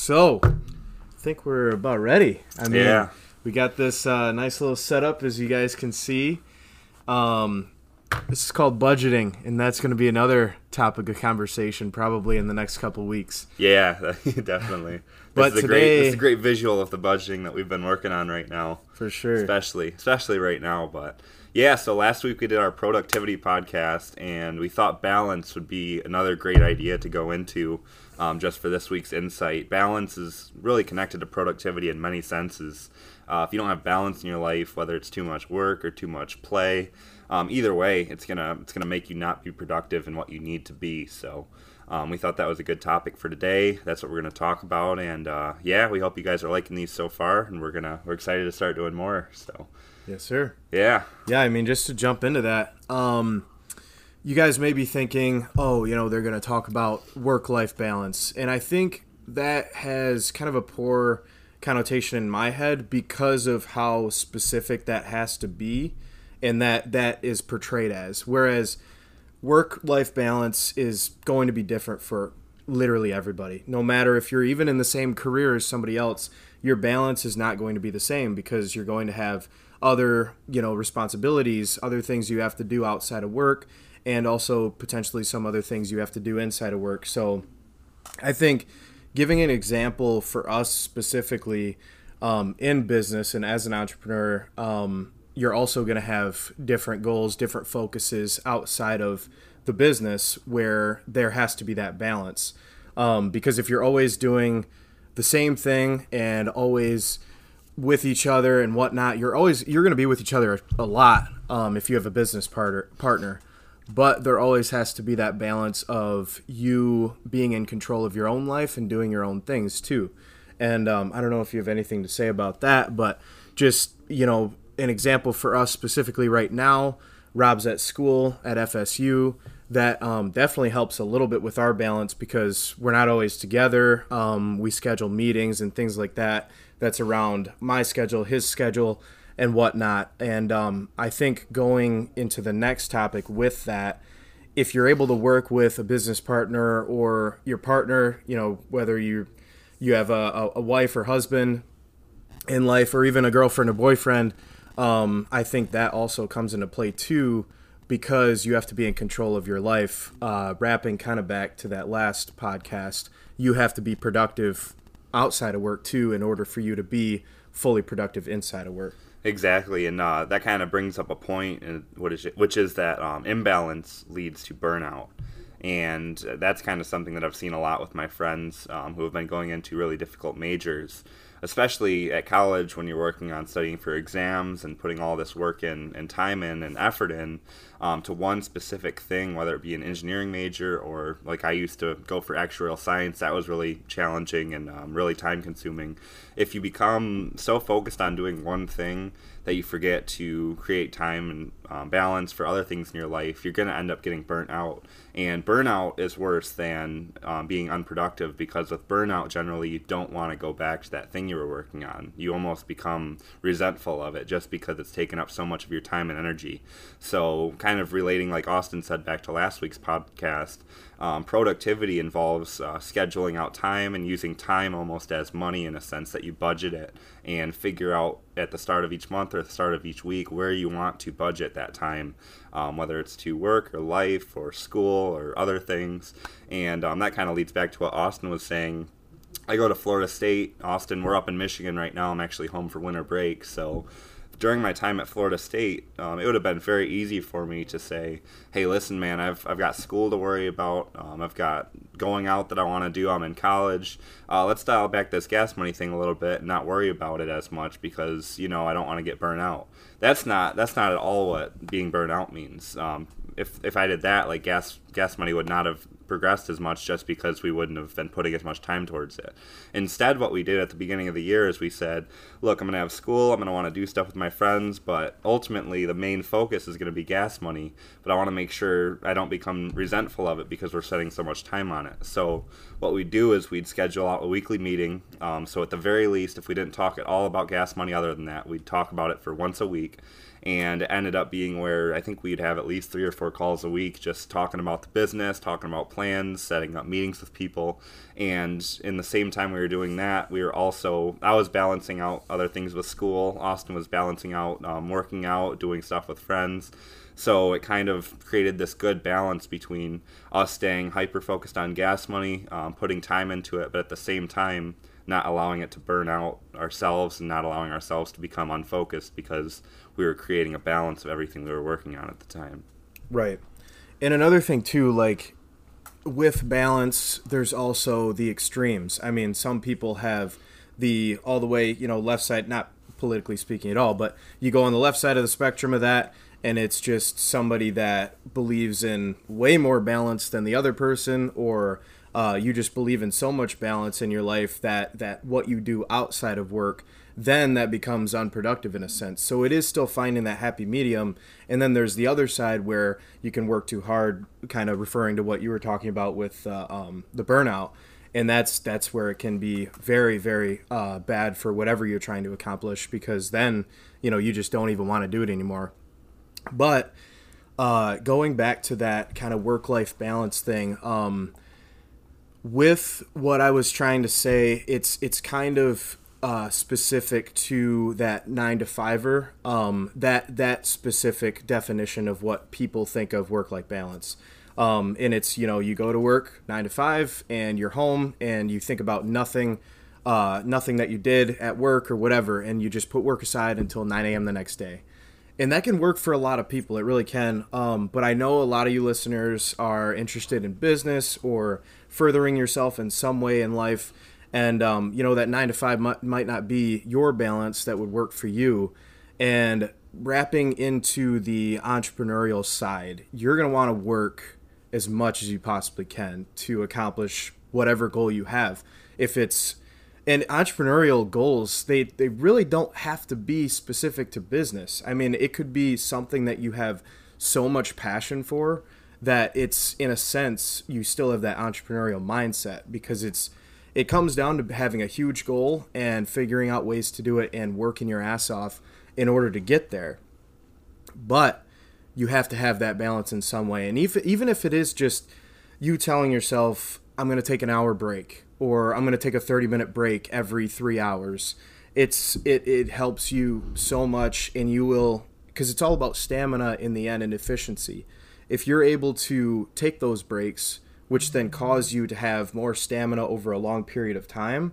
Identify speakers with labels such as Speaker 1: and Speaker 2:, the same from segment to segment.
Speaker 1: So, I think we're about ready. I mean,
Speaker 2: Yeah.
Speaker 1: we got this uh, nice little setup, as you guys can see. Um, this is called budgeting, and that's going to be another topic of conversation probably in the next couple weeks.
Speaker 2: Yeah, definitely.
Speaker 1: But
Speaker 2: this is a great, this
Speaker 1: today-
Speaker 2: is a great visual of the budgeting that we've been working on right now,
Speaker 1: For sure.
Speaker 2: especially especially right now. But yeah, so last week we did our productivity podcast, and we thought balance would be another great idea to go into. Um, just for this week's insight, balance is really connected to productivity in many senses. Uh, if you don't have balance in your life, whether it's too much work or too much play, um, either way, it's gonna it's gonna make you not be productive in what you need to be. So. Um, we thought that was a good topic for today. That's what we're going to talk about, and uh, yeah, we hope you guys are liking these so far, and we're gonna we're excited to start doing more. So
Speaker 1: Yes, sir.
Speaker 2: yeah,
Speaker 1: Yeah, I mean, just to jump into that, um, you guys may be thinking, oh, you know, they're going to talk about work life balance. And I think that has kind of a poor connotation in my head because of how specific that has to be and that that is portrayed as. Whereas work life balance is going to be different for literally everybody. No matter if you're even in the same career as somebody else, your balance is not going to be the same because you're going to have other, you know, responsibilities, other things you have to do outside of work, and also potentially some other things you have to do inside of work. So I think giving an example for us specifically um, in business and as an entrepreneur, um, you're also going to have different goals, different focuses outside of the business where there has to be that balance. Um, because if you're always doing the same thing and always with each other and whatnot, you're always you're going to be with each other a lot um, if you have a business partner partner. But there always has to be that balance of you being in control of your own life and doing your own things too. And um, I don't know if you have anything to say about that, but just you know, an example for us specifically right now. Rob's at school at FSU. That um, definitely helps a little bit with our balance because we're not always together. Um, we schedule meetings and things like that. That's around my schedule, his schedule, and whatnot. And um, I think going into the next topic with that, if you're able to work with a business partner or your partner, you know, whether you you have a, a, wife or husband in life or even a girlfriend or boyfriend, um, I think that also comes into play too because you have to be in control of your life. Uh, wrapping kind of back to that last podcast, you have to be productive outside of work too in order for you to be fully productive inside of work.
Speaker 2: Exactly, and uh, that kind of brings up a point, what is it, which is that um, imbalance leads to burnout. And that's kind of something that I've seen a lot with my friends um, who have been going into really difficult majors, especially at college when you're working on studying for exams and putting all this work in and time in and effort in um, to one specific thing, whether it be an engineering major or like I used to go for actuarial science. That was really challenging and um, really time consuming. If you become so focused on doing one thing that you forget to create time and um, balance for other things in your life, you're going to end up getting burnt out. And burnout is worse than um, being unproductive because with burnout, generally, you don't want to go back to that thing you were working on. You almost become resentful of it just because it's taken up so much of your time and energy. So, kind of relating, like Austin said back to last week's podcast, um, productivity involves uh, scheduling out time and using time almost as money in a sense that you budget it and figure out at the start of each month or the start of each week where you want to budget that time, um, whether it's to work or life or school or other things. And um, that kind of leads back to what Austin was saying. I go to Florida State, Austin. We're up in Michigan right now. I'm actually home for winter break, so during my time at Florida State, um, it would have been very easy for me to say, "Hey, listen, man, I've I've got school to worry about. Um, I've got going out that I want to do. I'm in college. Uh, let's dial back this gas money thing a little bit and not worry about it as much because you know I don't want to get burnt out. That's not that's not at all what being burnt out means. Um, if if I did that, like gas gas money would not have progressed as much just because we wouldn't have been putting as much time towards it. Instead, what we did at the beginning of the year is we said, look, I'm going to have school, I'm going to want to do stuff with my friends, but ultimately the main focus is going to be gas money. But I want to make sure I don't become resentful of it because we're spending so much time on it. So what we'd do is we'd schedule out a weekly meeting. Um, so at the very least, if we didn't talk at all about gas money other than that, we'd talk about it for once a week and ended up being where I think we'd have at least three or four calls a week just talking about the business, talking about plans, setting up meetings with people. And in the same time we were doing that, we were also, I was balancing out other things with school. Austin was balancing out um, working out, doing stuff with friends. So it kind of created this good balance between us staying hyper focused on gas money, um, putting time into it, but at the same time, not allowing it to burn out ourselves and not allowing ourselves to become unfocused because we were creating a balance of everything we were working on at the time.
Speaker 1: Right. And another thing too, like with balance, there's also the extremes. I mean, some people have the all the way, you know, left side, not politically speaking at all, but you go on the left side of the spectrum of that, and it's just somebody that believes in way more balance than the other person, or uh, you just believe in so much balance in your life that that what you do outside of work then that becomes unproductive in a sense. So it is still finding that happy medium. And then there's the other side where you can work too hard, kind of referring to what you were talking about with uh, um, the burnout. And that's that's where it can be very very uh, bad for whatever you're trying to accomplish because then you know you just don't even want to do it anymore. But uh, going back to that kind of work life balance thing, um, with what I was trying to say, it's it's kind of uh, specific to that nine to fiver, um, that that specific definition of what people think of work life balance. Um, and it's you know you go to work nine to five and you're home and you think about nothing, uh, nothing that you did at work or whatever, and you just put work aside until 9 a.m. the next day. And that can work for a lot of people. It really can. Um, but I know a lot of you listeners are interested in business or furthering yourself in some way in life and um, you know that nine to five might, might not be your balance that would work for you and wrapping into the entrepreneurial side you're going to want to work as much as you possibly can to accomplish whatever goal you have if it's and entrepreneurial goals they, they really don't have to be specific to business i mean it could be something that you have so much passion for that it's in a sense you still have that entrepreneurial mindset because it's it comes down to having a huge goal and figuring out ways to do it and working your ass off in order to get there. But you have to have that balance in some way. And even even if it is just you telling yourself, I'm going to take an hour break or I'm going to take a 30 minute break every three hours, it's it, it helps you so much and you will because it's all about stamina in the end and efficiency. If you're able to take those breaks, which then cause you to have more stamina over a long period of time,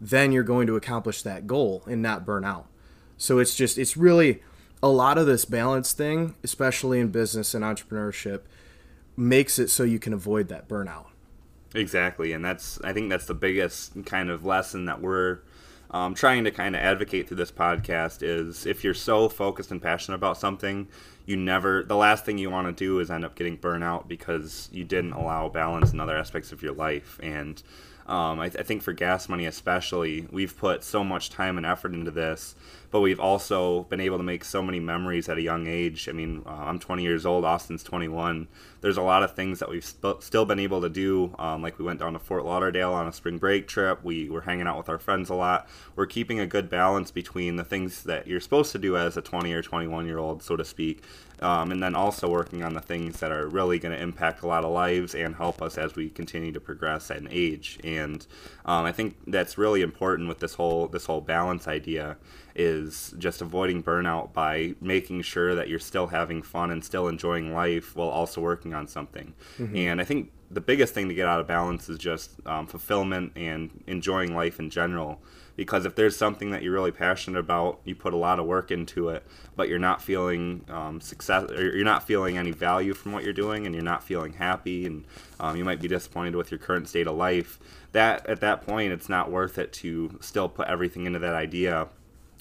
Speaker 1: then you're going to accomplish that goal and not burn out. So it's just, it's really a lot of this balance thing, especially in business and entrepreneurship, makes it so you can avoid that burnout.
Speaker 2: Exactly. And that's, I think that's the biggest kind of lesson that we're um, trying to kind of advocate through this podcast is if you're so focused and passionate about something, you never the last thing you want to do is end up getting burnout because you didn't allow balance in other aspects of your life and um, I, th- I, think for gas money especially we've put so much time and effort into this but we've also been able to make so many memories at a young age. I mean uh, i'm 20 years old austin's 21 there's a lot of things that we've sp- still been able to do um, like we went down to fort lauderdale on a spring break trip. We were hanging out with our friends a lot. We're keeping a good balance between the things that you're supposed to do as a 20 or 21 year old so to speak um, and then also working on the things that are really going to impact a lot of lives and help us as we continue to progress and age. And um, I think that's really important with this whole this whole balance idea is just avoiding burnout by making sure that you're still having fun and still enjoying life while also working on something. Mm-hmm. And I think the biggest thing to get out of balance is just um, fulfillment and enjoying life in general because if there's something that you're really passionate about, you put a lot of work into it, but you're not feeling um, success, or you're not feeling any value from what you're doing, and you're not feeling happy, and um, you might be disappointed with your current state of life. That at that point, it's not worth it to still put everything into that idea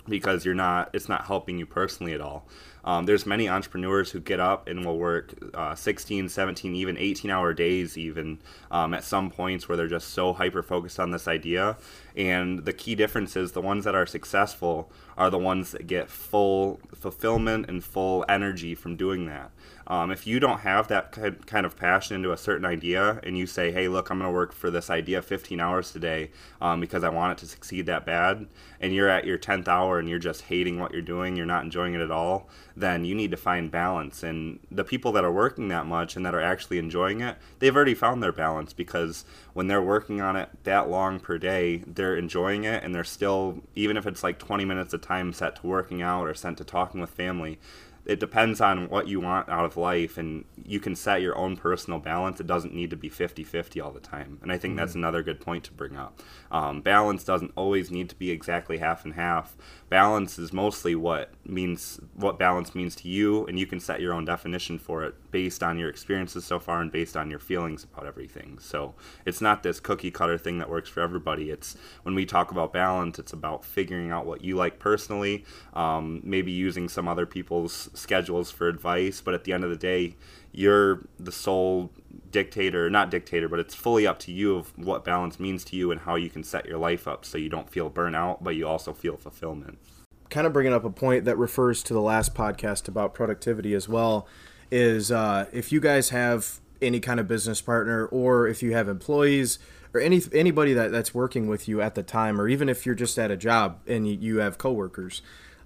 Speaker 2: because you're not it's not helping you personally at all Um, there's many entrepreneurs who get up and will work uh, 16, 17, even 18 hour days, even um, at some points where they're just so hyper focused on this idea. And the key difference is the ones that are successful are the ones that get full fulfillment and full energy from doing that. Um, if you don't have that kind of passion into a certain idea and you say, hey, look, I'm going to work for this idea 15 hours today um, because I want it to succeed that bad, and you're at your 10th hour and you're just hating what you're doing, you're not enjoying it at all, then you need to find balance. And the people that are working that much and that are actually enjoying it, they've already found their balance because when they're working on it that long per day, they're enjoying it and they're still, even if it's like 20 minutes of time set to working out or sent to talking with family, it depends on what you want out of life and you can set your own personal balance. It doesn't need to be 50-50 all the time and i think mm-hmm. that's another good point to bring up. Um, balance doesn't always need to be exactly half and half. Balance is mostly what means what balance means to you and you can set your own definition for it based on your experiences so far and based on your feelings about everything. So it's not this cookie cutter thing that works for everybody. It's when we talk about balance it's about figuring out what you like personally um, maybe using some other people's schedules for advice, but at the end of the day, you're the sole dictator, not dictator, but it's fully up to you of what balance means to you and how you can set your life up so you don't feel burnout, but you also feel fulfillment.
Speaker 1: Kind of bringing up a point that refers to the last podcast about productivity as well is uh, if you guys have any kind of business partner or if you have employees or any anybody that, that's working with you at the time or even if you're just at a job and you, you have coworkers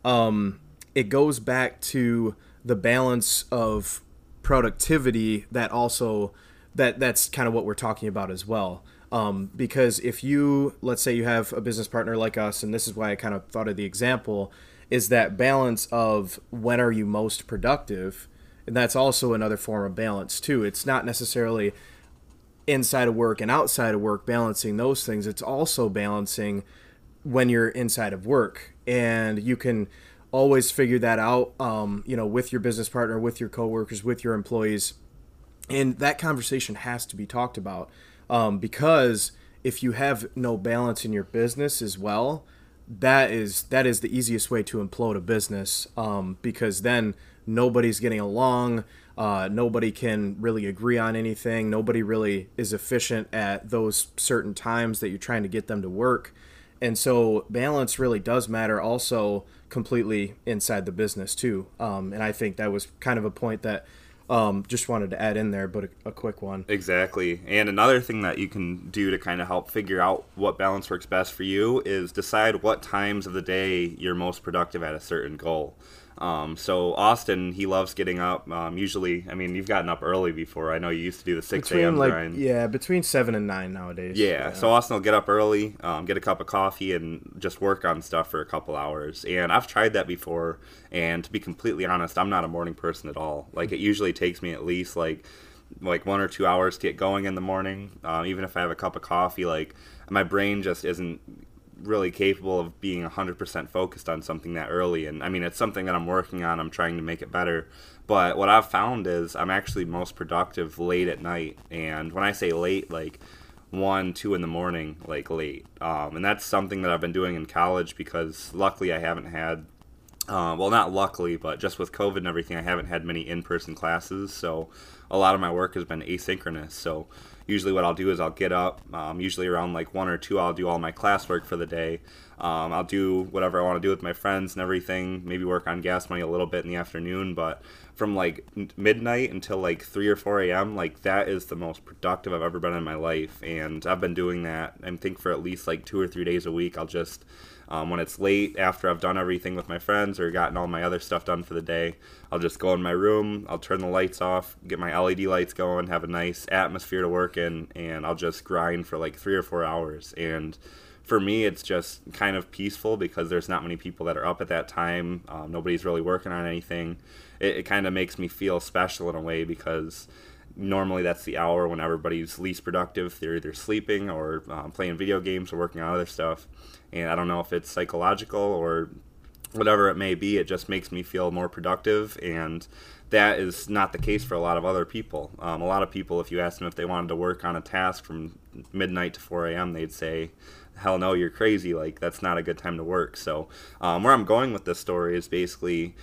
Speaker 1: um, it goes back to the balance of productivity that also that that's kind of what we're talking about as well. Um, because if you let's say you have a business partner like us and this is why i kind of thought of the example is that balance of when are you most productive and that's also another form of balance too. It's not necessarily inside of work and outside of work balancing those things. It's also balancing when you're inside of work. And you can always figure that out, um, you know, with your business partner, with your coworkers, with your employees. And that conversation has to be talked about um, because if you have no balance in your business as well, that is that is the easiest way to implode a business um, because then nobody's getting along. Uh, nobody can really agree on anything. Nobody really is efficient at those certain times that you're trying to get them to work. And so balance really does matter also completely inside the business too. Um, and I think that was kind of a point that um, just wanted to add in there, but a, a, quick one.
Speaker 2: Exactly. And another thing that you can do to kind of help figure out what balance works best for you is decide what times of the day you're most productive at a certain goal. Um, so Austin, he loves getting up. Um, usually, I mean, you've gotten up early before. I know you used to do the six a.m.
Speaker 1: Like,
Speaker 2: grind.
Speaker 1: Yeah, between seven and nine nowadays.
Speaker 2: Yeah, yeah. So Austin will get up early, um, get a cup of coffee, and just work on stuff for a couple hours. And I've tried that before. And to be completely honest, I'm not a morning person at all. Like it usually takes me at least like like one or two hours to get going in the morning. Um, even if I have a cup of coffee, like my brain just isn't really capable of being 100% focused on something that early. And I mean, it's something that I'm working on. I'm trying to make it better. But what I've found is I'm actually most productive late at night. And when I say late, like one, two in the morning, like late. Um, and that's something that I've been doing in college because luckily I haven't had, uh, well, not luckily, but just with COVID and everything, I haven't had many in person classes. So a lot of my work has been asynchronous. So usually what I'll do is I'll get up, um, usually around like one or two, I'll do all my classwork for the day. Um, I'll do whatever I want to do with my friends and everything. Maybe work on gas money a little bit in the afternoon, but from like midnight until like 3 or 4 a.m., like that is the most productive I've ever been in my life. And I've been doing that, I think, for at least like two or three days a week. I'll just um, when it's late after I've done everything with my friends or gotten all my other stuff done for the day, I'll just go in my room, I'll turn the lights off, get my LED lights going, have a nice atmosphere to work in, and I'll just grind for like three or four hours. And for me, it's just kind of peaceful because there's not many people that are up at that time. Um, nobody's really working on anything. It, it kind of makes me feel special in a way because normally that's the hour when everybody's least productive. They're either sleeping or um, playing video games or working on other stuff. And I don't know if it's psychological or whatever it may be, it just makes me feel more productive. And that is not the case for a lot of other people. Um, a lot of people, if you ask them if they wanted to work on a task from midnight to 4 a.m., they'd say, hell no, you're crazy. Like, that's not a good time to work. So, um, where I'm going with this story is basically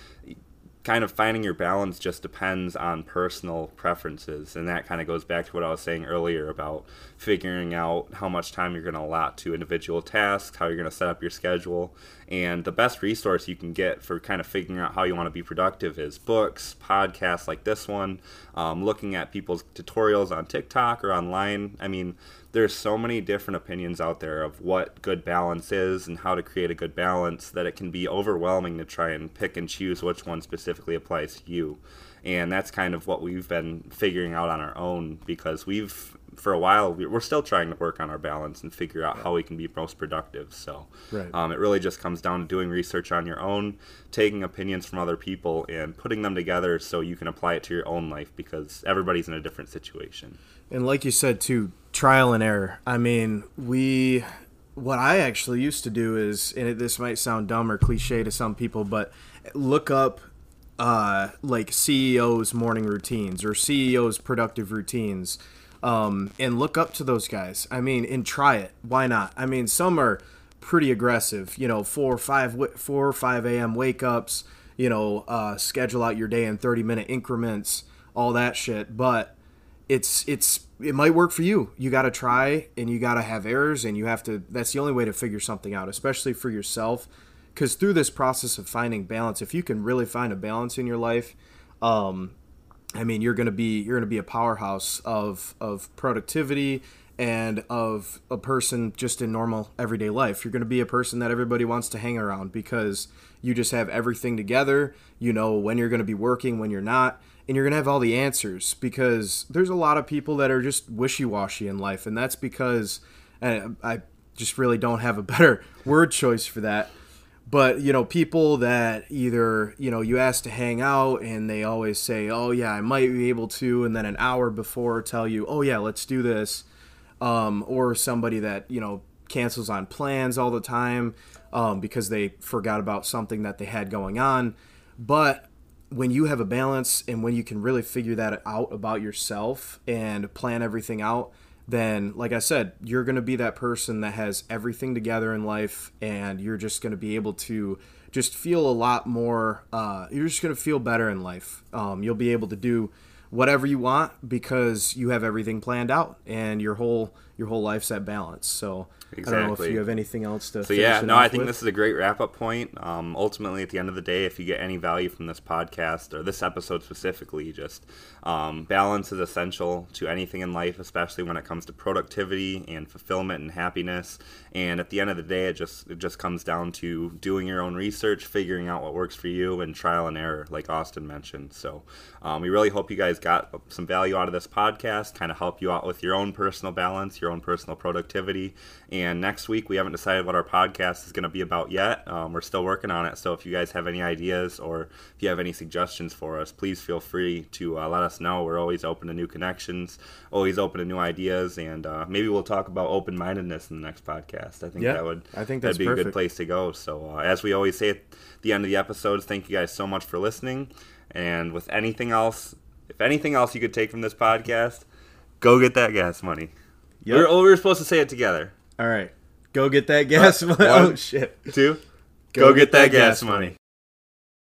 Speaker 2: kind of finding your balance just depends on personal preferences. And that kind of goes back to what i was saying earlier about figuring out how much time you're going to allot to individual tasks how you're going to set up your schedule and the best resource you can get for kind of figuring out how you want to be productive is books podcasts like this one um, looking at people's tutorials on tiktok or online i mean there's so many different opinions out there of what good balance is and how to create a good balance that it can be overwhelming to try and pick and choose which one specifically applies to you. And that's kind of what we've been figuring out on our own because we've, for a while, we're still trying to work on our balance and figure out how we can be most productive. So right. um, it really just comes down to doing research on your own, taking opinions from other people, and putting them together so you can apply it to your own life because everybody's in a different situation.
Speaker 1: And like you said, too, trial and error. I mean, we what I actually used to do is, and it, this might sound dumb or cliche to some people, but look up uh, like CEOs' morning routines or CEOs' productive routines, um, and look up to those guys. I mean, and try it. Why not? I mean, some are pretty aggressive. You know, four or five, four or five a.m. wake ups. You know, uh, schedule out your day in thirty minute increments, all that shit. But it's it's it might work for you. You got to try and you got to have errors and you have to that's the only way to figure something out, especially for yourself cuz through this process of finding balance, if you can really find a balance in your life, um I mean, you're going to be you're going to be a powerhouse of of productivity and of a person just in normal everyday life. You're going to be a person that everybody wants to hang around because you just have everything together. You know when you're going to be working, when you're not and you're going to have all the answers because there's a lot of people that are just wishy-washy in life and that's because and I just really don't have a better word choice for that but you know people that either you know you ask to hang out and they always say oh yeah i might be able to and then an hour before tell you oh yeah let's do this um, or somebody that you know cancels on plans all the time um, because they forgot about something that they had going on. But when you have a balance and when you can really figure that out about yourself and plan everything out, then like I said, you're going to be that person that has everything together in life and you're just going to be able to just feel a lot more uh, you're just going to feel better in life. Um, you'll be able to do whatever you want because you have everything planned out and your whole your whole life's at balance. So exactly. I don't know if you have anything else to.
Speaker 2: So yeah, no, I think with. this is a great wrap up point. Um, ultimately, at the end of the day, if you get any value from this podcast or this episode specifically, just um, balance is essential to anything in life, especially when it comes to productivity and fulfillment and happiness. And at the end of the day, it just it just comes down to doing your own research, figuring out what works for you, and trial and error, like Austin mentioned. So um, we really hope you guys got some value out of this podcast, kind of help you out with your own personal balance, your own personal productivity. And next week, we haven't decided what our podcast is going to be about yet. Um, we're still working on it. So if you guys have any ideas or if you have any suggestions for us, please feel free to uh, let us know. We're always open to new connections, always open to new ideas, and uh, maybe we'll talk about open mindedness in the next podcast. I think yeah, that would I think that'd be perfect. a good place to go. So uh, as we always say at the end of the episodes, thank you guys so much for listening. And with anything else, if anything else you could take from this podcast, go get that gas money. Yep. We're, oh, we were supposed to say it together.
Speaker 1: All right. Go get that gas uh, money. oh, shit.
Speaker 2: Two. Go, go get, get, that, that gas, gas money. money.